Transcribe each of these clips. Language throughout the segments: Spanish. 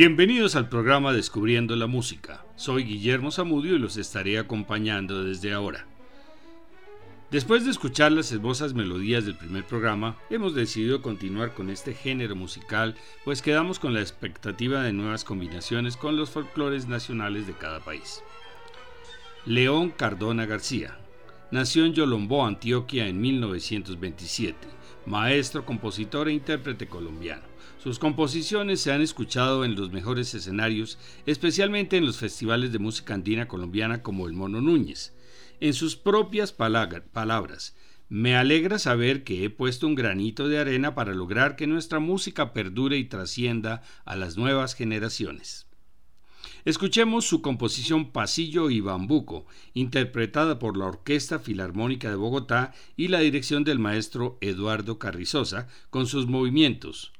Bienvenidos al programa Descubriendo la Música. Soy Guillermo Zamudio y los estaré acompañando desde ahora. Después de escuchar las hermosas melodías del primer programa, hemos decidido continuar con este género musical, pues quedamos con la expectativa de nuevas combinaciones con los folclores nacionales de cada país. León Cardona García nació en Yolombó, Antioquia, en 1927, maestro, compositor e intérprete colombiano. Sus composiciones se han escuchado en los mejores escenarios, especialmente en los festivales de música andina colombiana como el Mono Núñez en sus propias palabras. Me alegra saber que he puesto un granito de arena para lograr que nuestra música perdure y trascienda a las nuevas generaciones. Escuchemos su composición Pasillo y Bambuco, interpretada por la Orquesta Filarmónica de Bogotá y la dirección del maestro Eduardo Carrizosa, con sus movimientos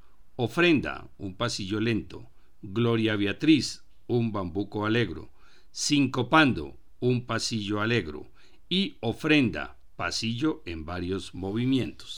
Ofrenda, un pasillo lento, Gloria Beatriz, un bambuco alegro, Sincopando, un pasillo alegro, y ofrenda, pasillo en varios movimientos.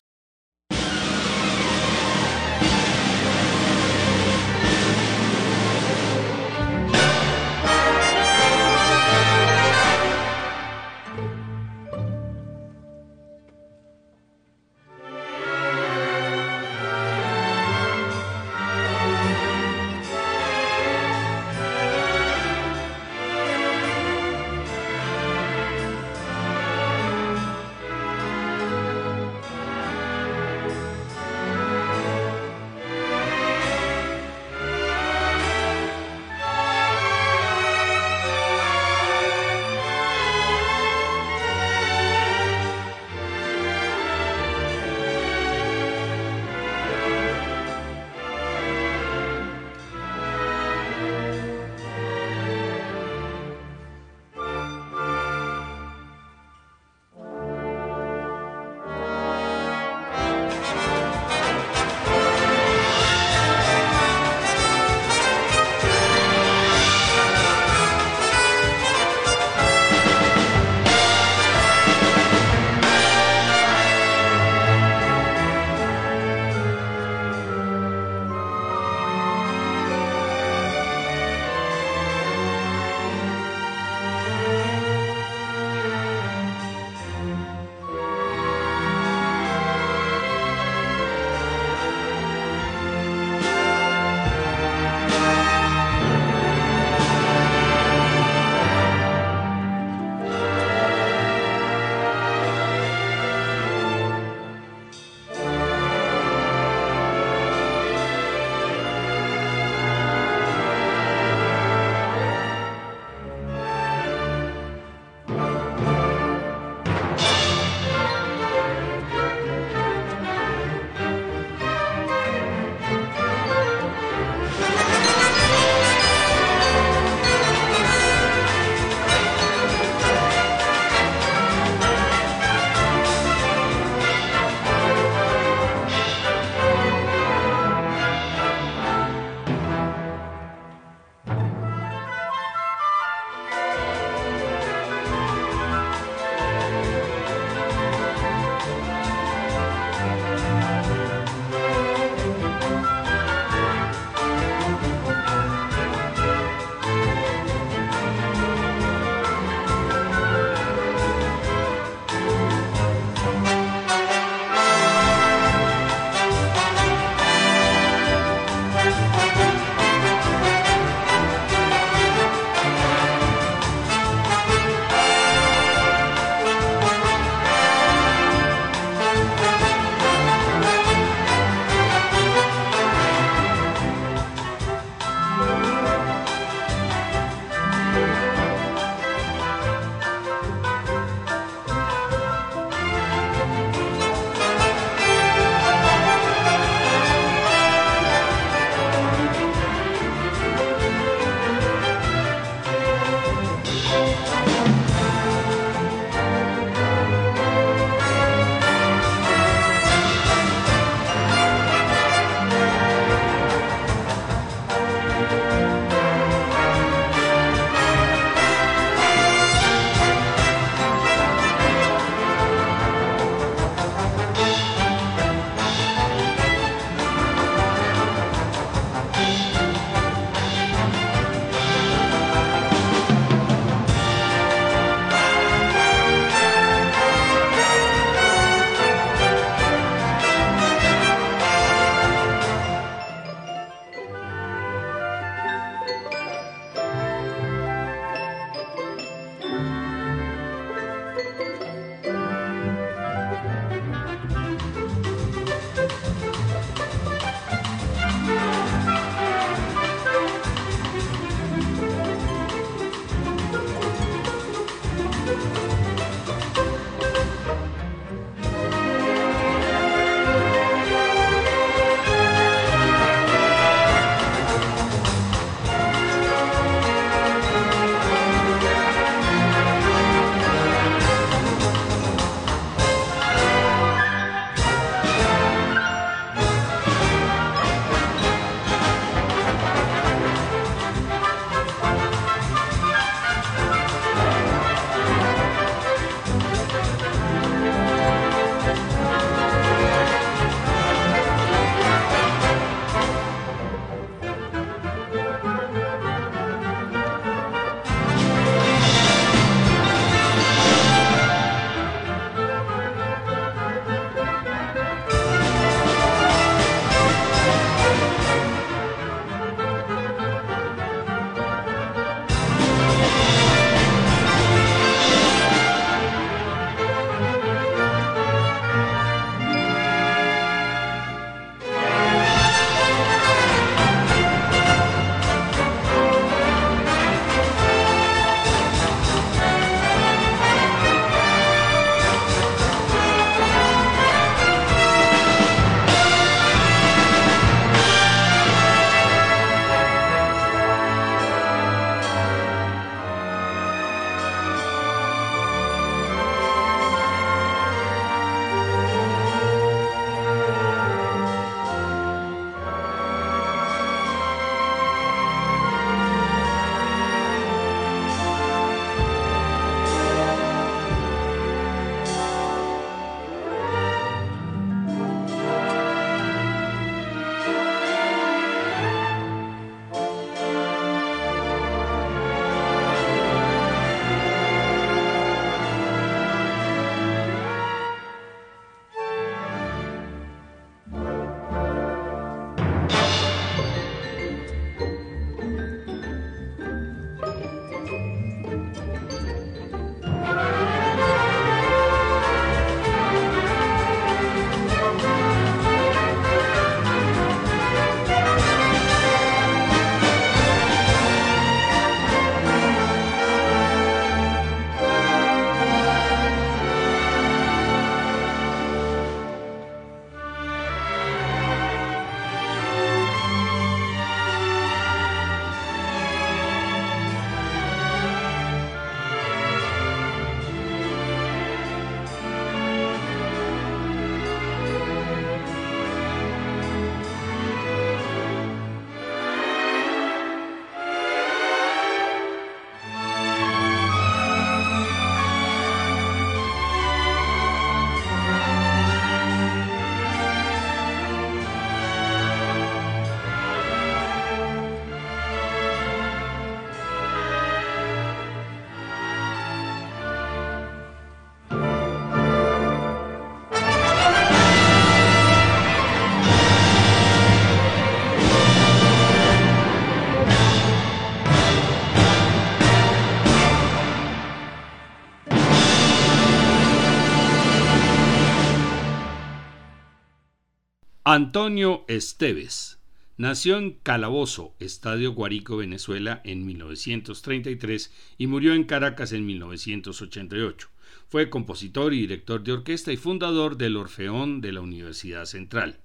Antonio Esteves nació en Calabozo, Estadio Guarico, Venezuela, en 1933 y murió en Caracas en 1988. Fue compositor y director de orquesta y fundador del Orfeón de la Universidad Central.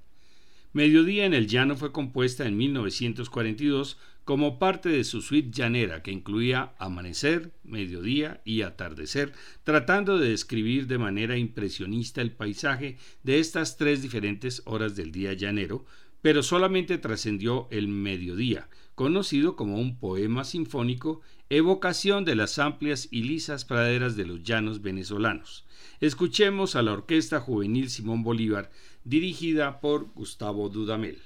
Mediodía en el Llano fue compuesta en 1942 como parte de su suite llanera que incluía amanecer, mediodía y atardecer, tratando de describir de manera impresionista el paisaje de estas tres diferentes horas del día llanero, pero solamente trascendió el mediodía, conocido como un poema sinfónico, evocación de las amplias y lisas praderas de los llanos venezolanos. Escuchemos a la Orquesta Juvenil Simón Bolívar, dirigida por Gustavo Dudamel.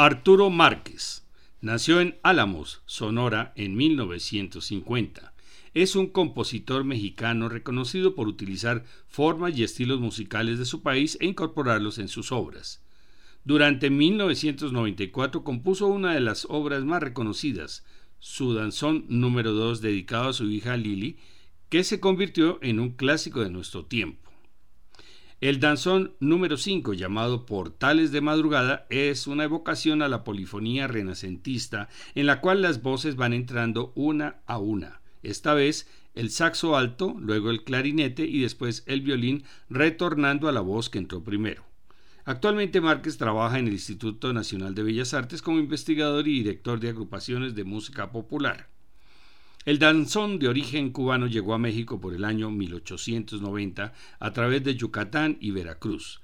Arturo Márquez nació en Álamos, Sonora, en 1950. Es un compositor mexicano reconocido por utilizar formas y estilos musicales de su país e incorporarlos en sus obras. Durante 1994 compuso una de las obras más reconocidas, su danzón número 2 dedicado a su hija Lili, que se convirtió en un clásico de nuestro tiempo. El danzón número 5, llamado Portales de Madrugada, es una evocación a la polifonía renacentista en la cual las voces van entrando una a una. Esta vez el saxo alto, luego el clarinete y después el violín, retornando a la voz que entró primero. Actualmente Márquez trabaja en el Instituto Nacional de Bellas Artes como investigador y director de agrupaciones de música popular. El danzón de origen cubano llegó a México por el año 1890 a través de Yucatán y Veracruz,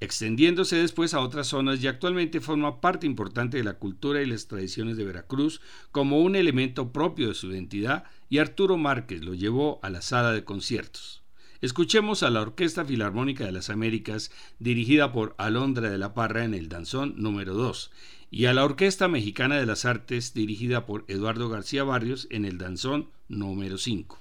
extendiéndose después a otras zonas y actualmente forma parte importante de la cultura y las tradiciones de Veracruz como un elemento propio de su identidad y Arturo Márquez lo llevó a la sala de conciertos. Escuchemos a la Orquesta Filarmónica de las Américas dirigida por Alondra de la Parra en el danzón número 2 y a la Orquesta Mexicana de las Artes dirigida por Eduardo García Barrios en el danzón número 5.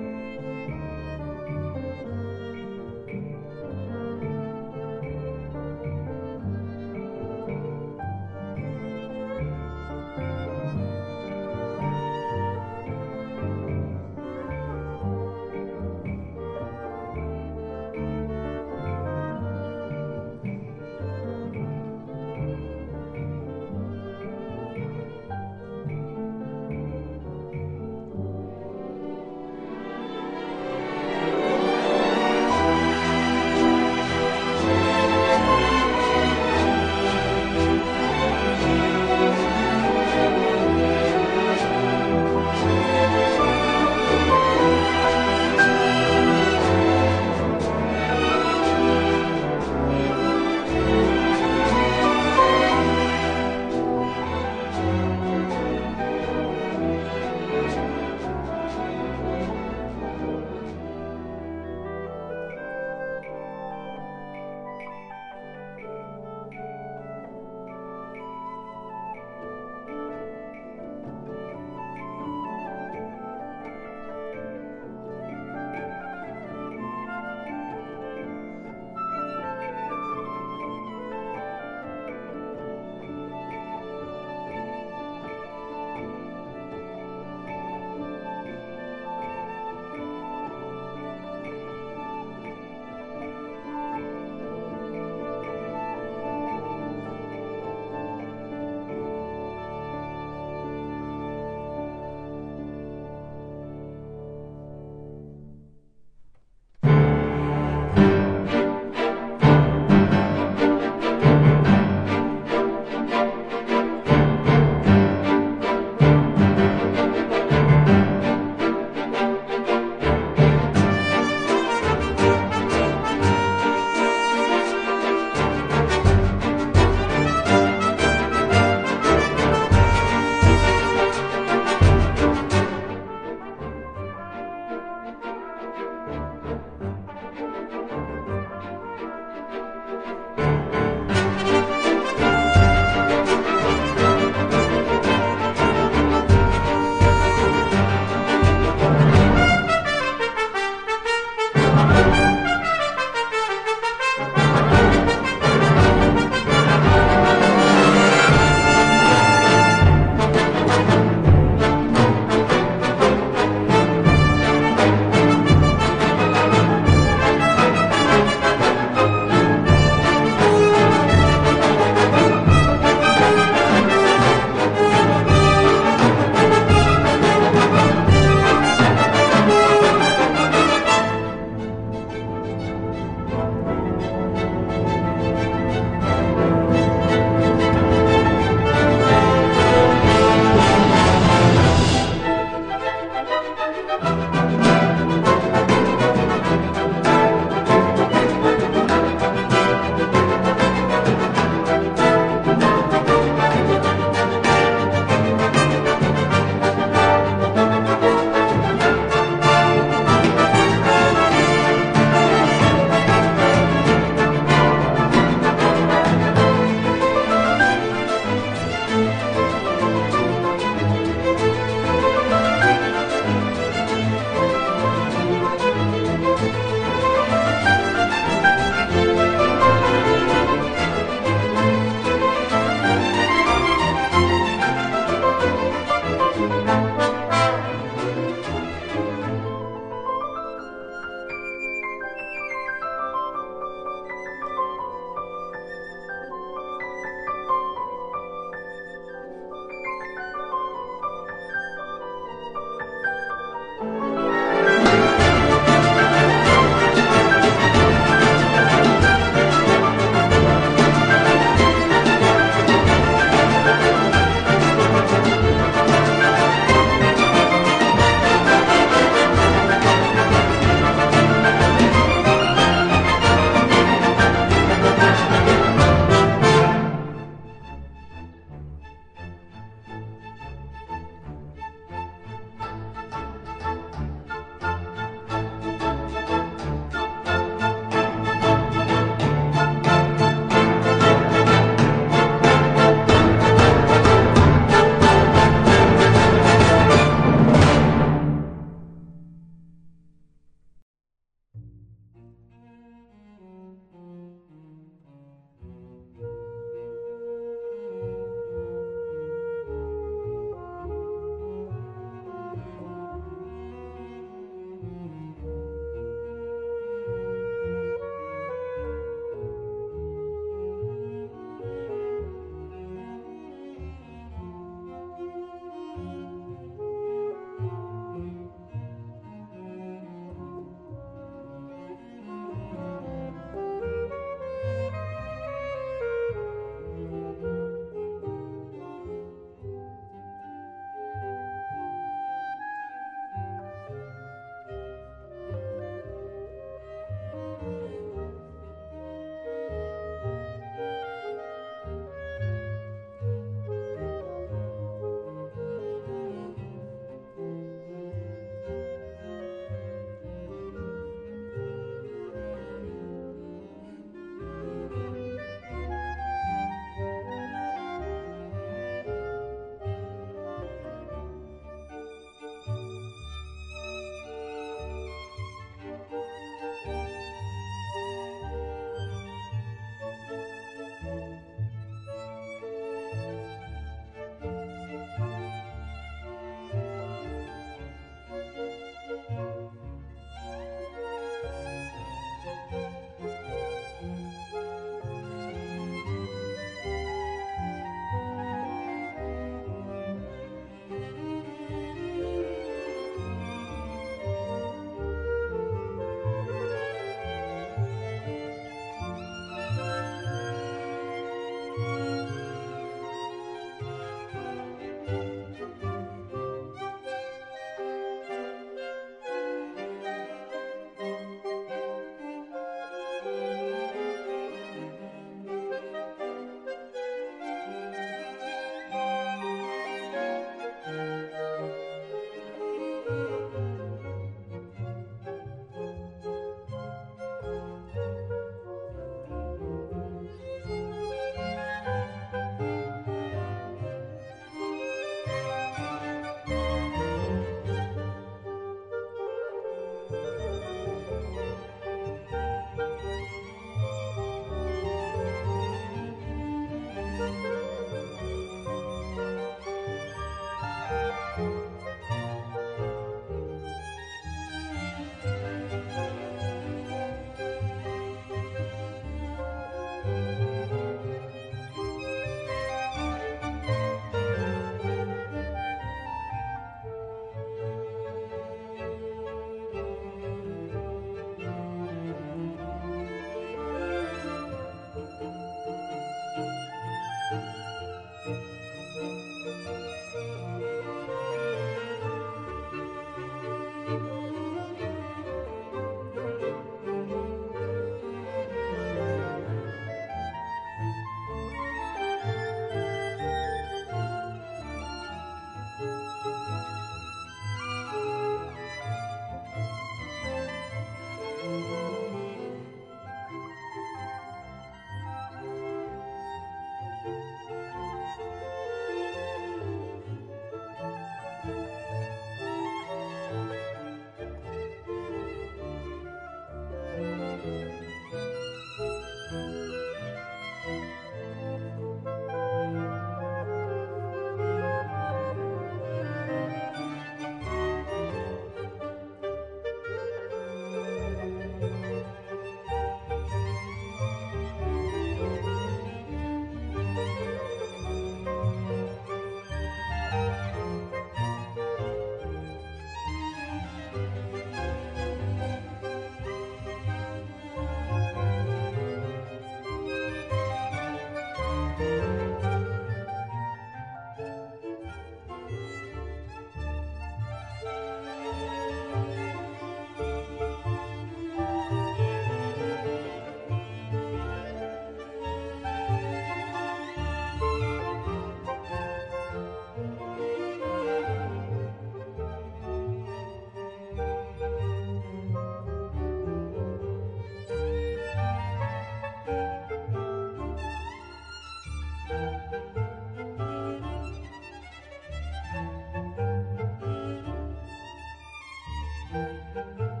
Thank you.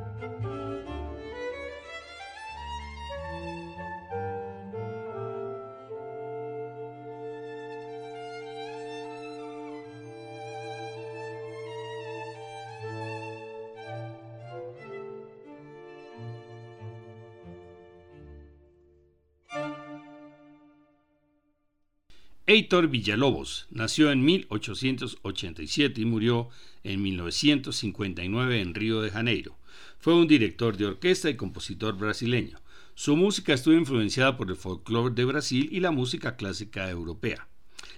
Heitor Villalobos nació en 1887 y murió en 1959 en Río de Janeiro. Fue un director de orquesta y compositor brasileño. Su música estuvo influenciada por el folclore de Brasil y la música clásica europea.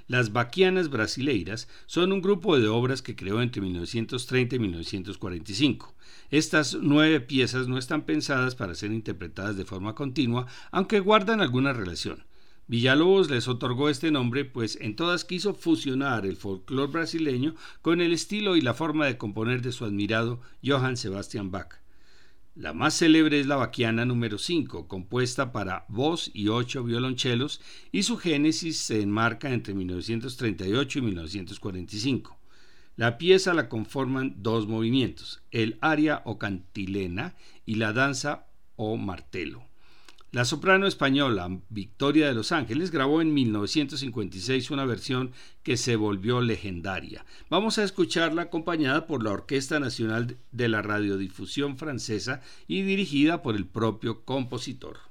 Las Baquianas Brasileiras son un grupo de obras que creó entre 1930 y 1945. Estas nueve piezas no están pensadas para ser interpretadas de forma continua, aunque guardan alguna relación. Villalobos les otorgó este nombre, pues en todas quiso fusionar el folclore brasileño con el estilo y la forma de componer de su admirado Johann Sebastian Bach. La más célebre es la Baquiana número 5, compuesta para voz y ocho violonchelos, y su génesis se enmarca entre 1938 y 1945. La pieza la conforman dos movimientos, el aria o cantilena y la danza o martelo. La soprano española Victoria de Los Ángeles grabó en 1956 una versión que se volvió legendaria. Vamos a escucharla acompañada por la Orquesta Nacional de la Radiodifusión Francesa y dirigida por el propio compositor.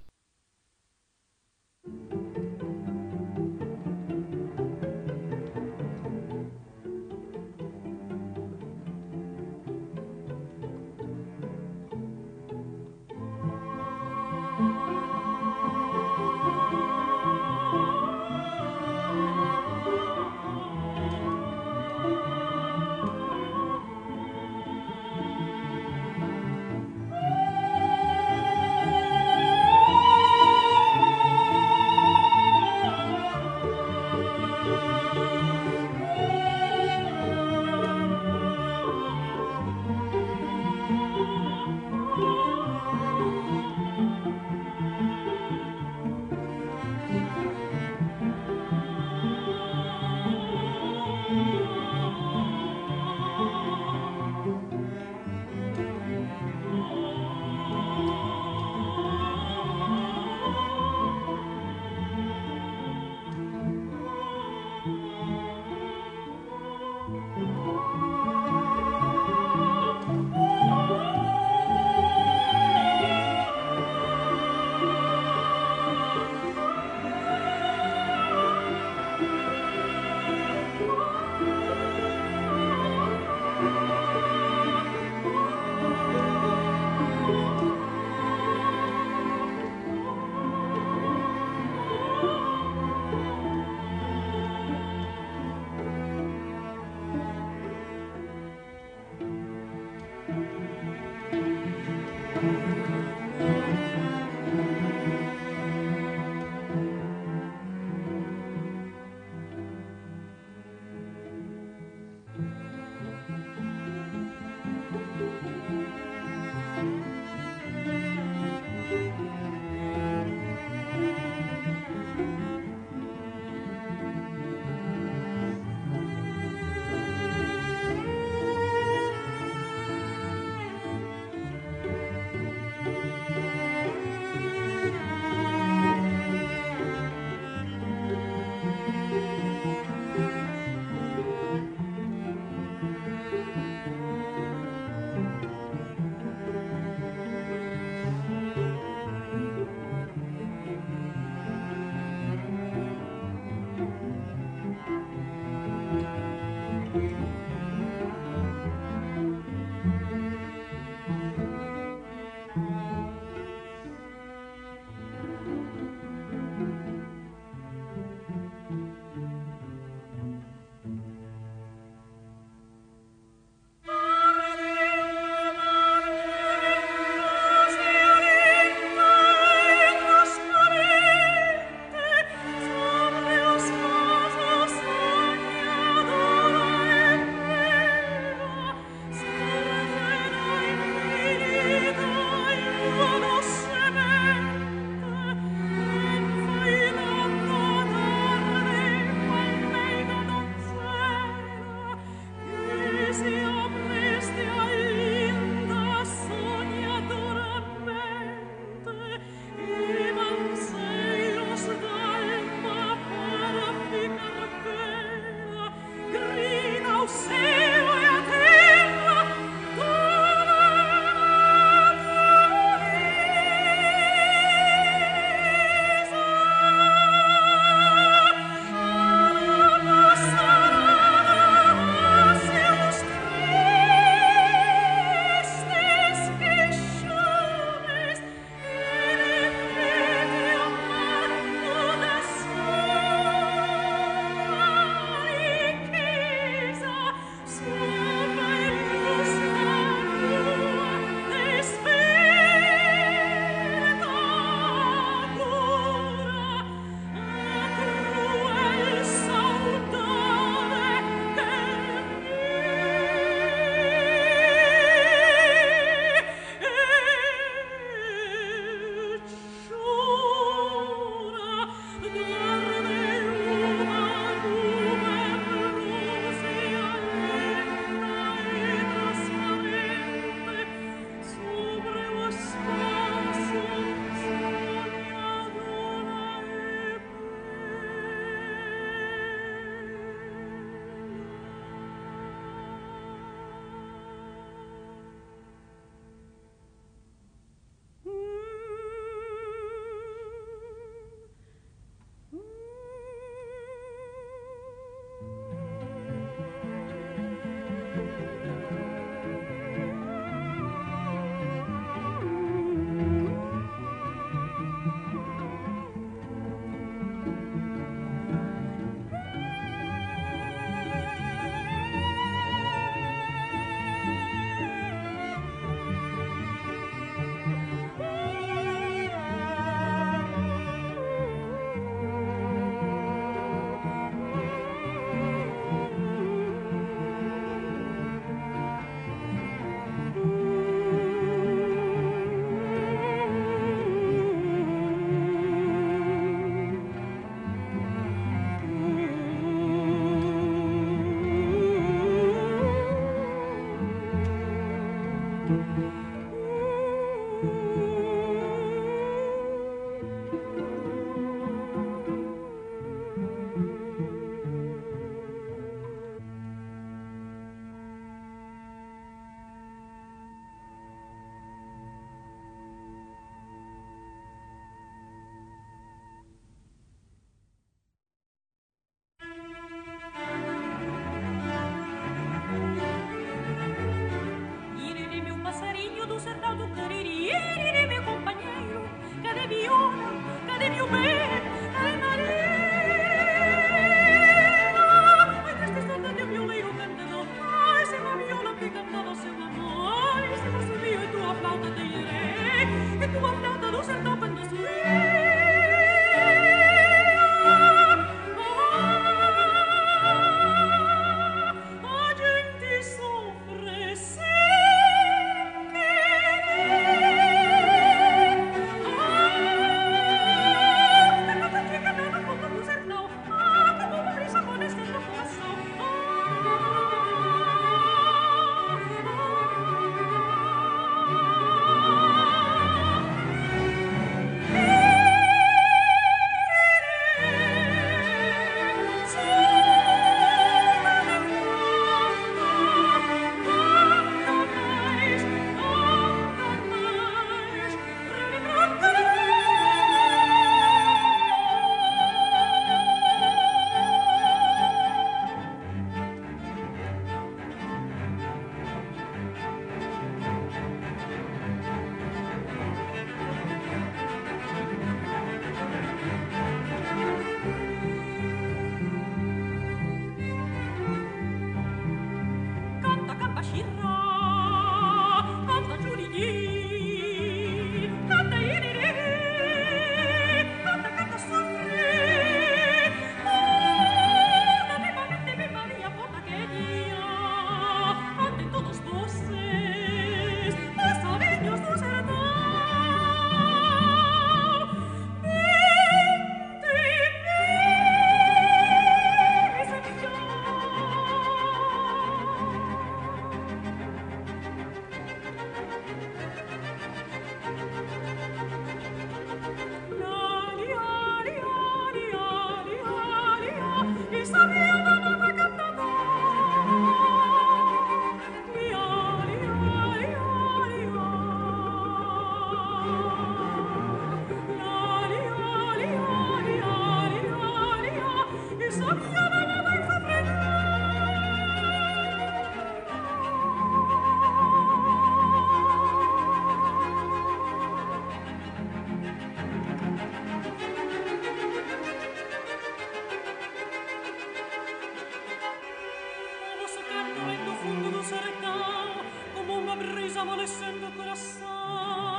siamo l'essenza corassone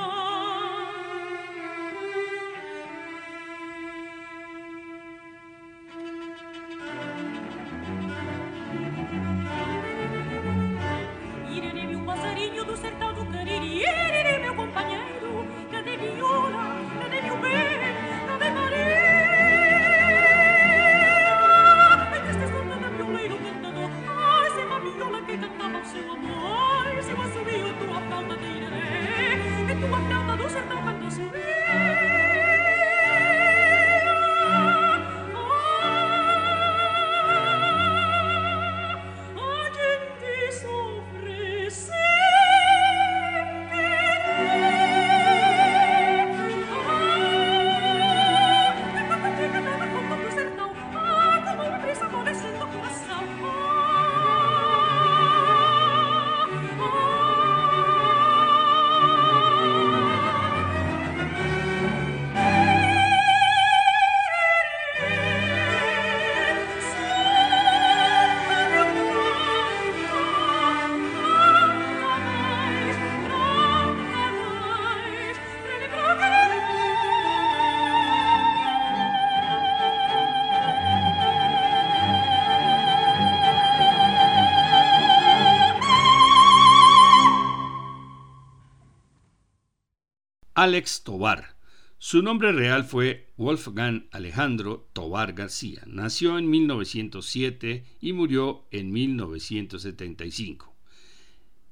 Alex Tobar. Su nombre real fue Wolfgang Alejandro Tobar García. Nació en 1907 y murió en 1975.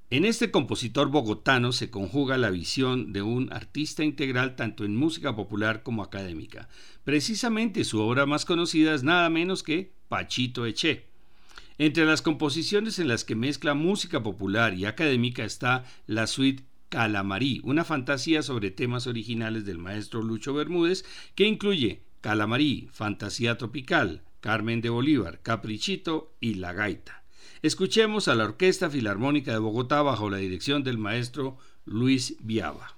En este compositor bogotano se conjuga la visión de un artista integral tanto en música popular como académica. Precisamente su obra más conocida es nada menos que Pachito Eche. Entre las composiciones en las que mezcla música popular y académica está la suite Calamarí, una fantasía sobre temas originales del maestro Lucho Bermúdez que incluye Calamarí, Fantasía Tropical, Carmen de Bolívar, Caprichito y La Gaita. Escuchemos a la Orquesta Filarmónica de Bogotá bajo la dirección del maestro Luis Viaba.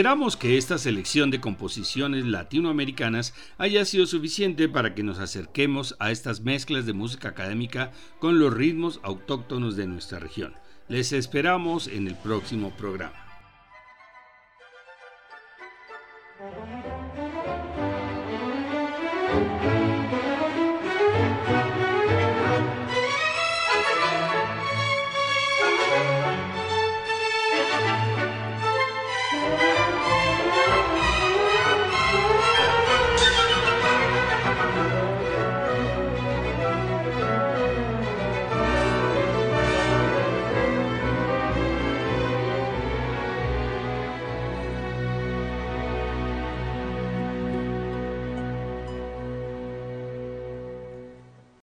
Esperamos que esta selección de composiciones latinoamericanas haya sido suficiente para que nos acerquemos a estas mezclas de música académica con los ritmos autóctonos de nuestra región. Les esperamos en el próximo programa.